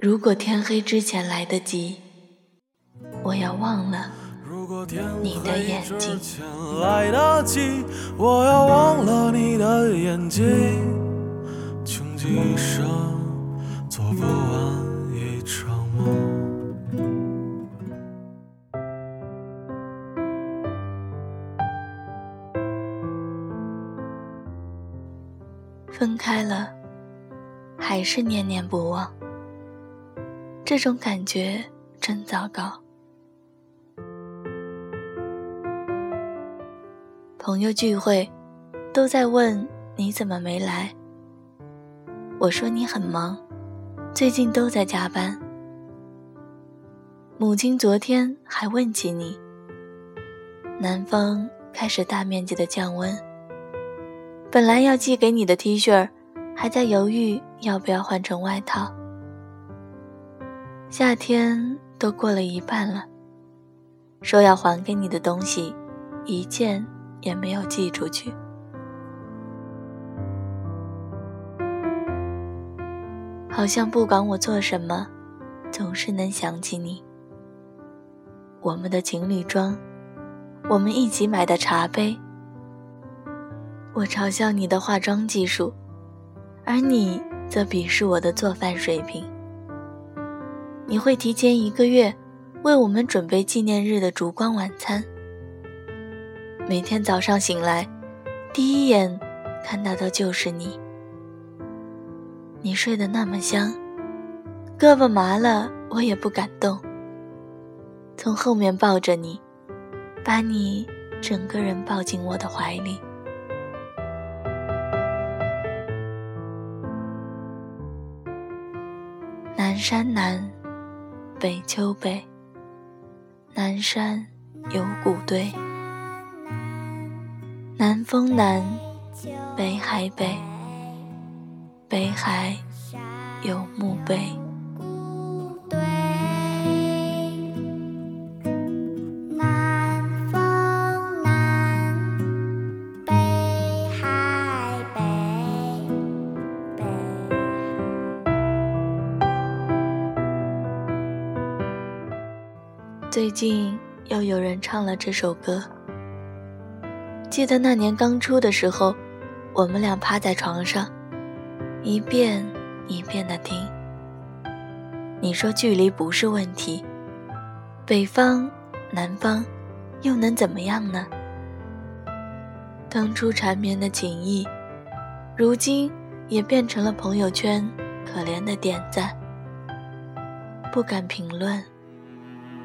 如果天黑之前来得及，我要忘了你的眼睛。来得及，我要忘了你的眼睛。穷极一生做不完一场梦。分开了，还是念念不忘。这种感觉真糟糕。朋友聚会，都在问你怎么没来。我说你很忙，最近都在加班。母亲昨天还问起你。南方开始大面积的降温，本来要寄给你的 T 恤，还在犹豫要不要换成外套。夏天都过了一半了，说要还给你的东西，一件也没有寄出去。好像不管我做什么，总是能想起你。我们的情侣装，我们一起买的茶杯，我嘲笑你的化妆技术，而你则鄙视我的做饭水平。你会提前一个月为我们准备纪念日的烛光晚餐。每天早上醒来，第一眼看到的就是你。你睡得那么香，胳膊麻了我也不敢动。从后面抱着你，把你整个人抱进我的怀里。南山南。北秋北，南山有古堆；南风南，北海北，北海有墓碑。最近又有人唱了这首歌。记得那年刚出的时候，我们俩趴在床上，一遍一遍的听。你说距离不是问题，北方、南方又能怎么样呢？当初缠绵的情谊，如今也变成了朋友圈可怜的点赞，不敢评论。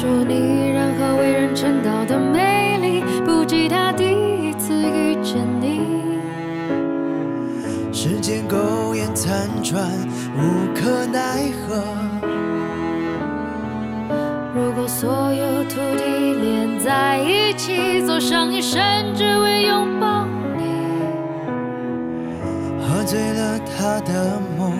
说你任何为人称道的美丽，不及他第一次遇见你。时间苟延残喘，无可奈何。如果所有土地连在一起，走上一生只为拥抱你。喝醉了他的梦。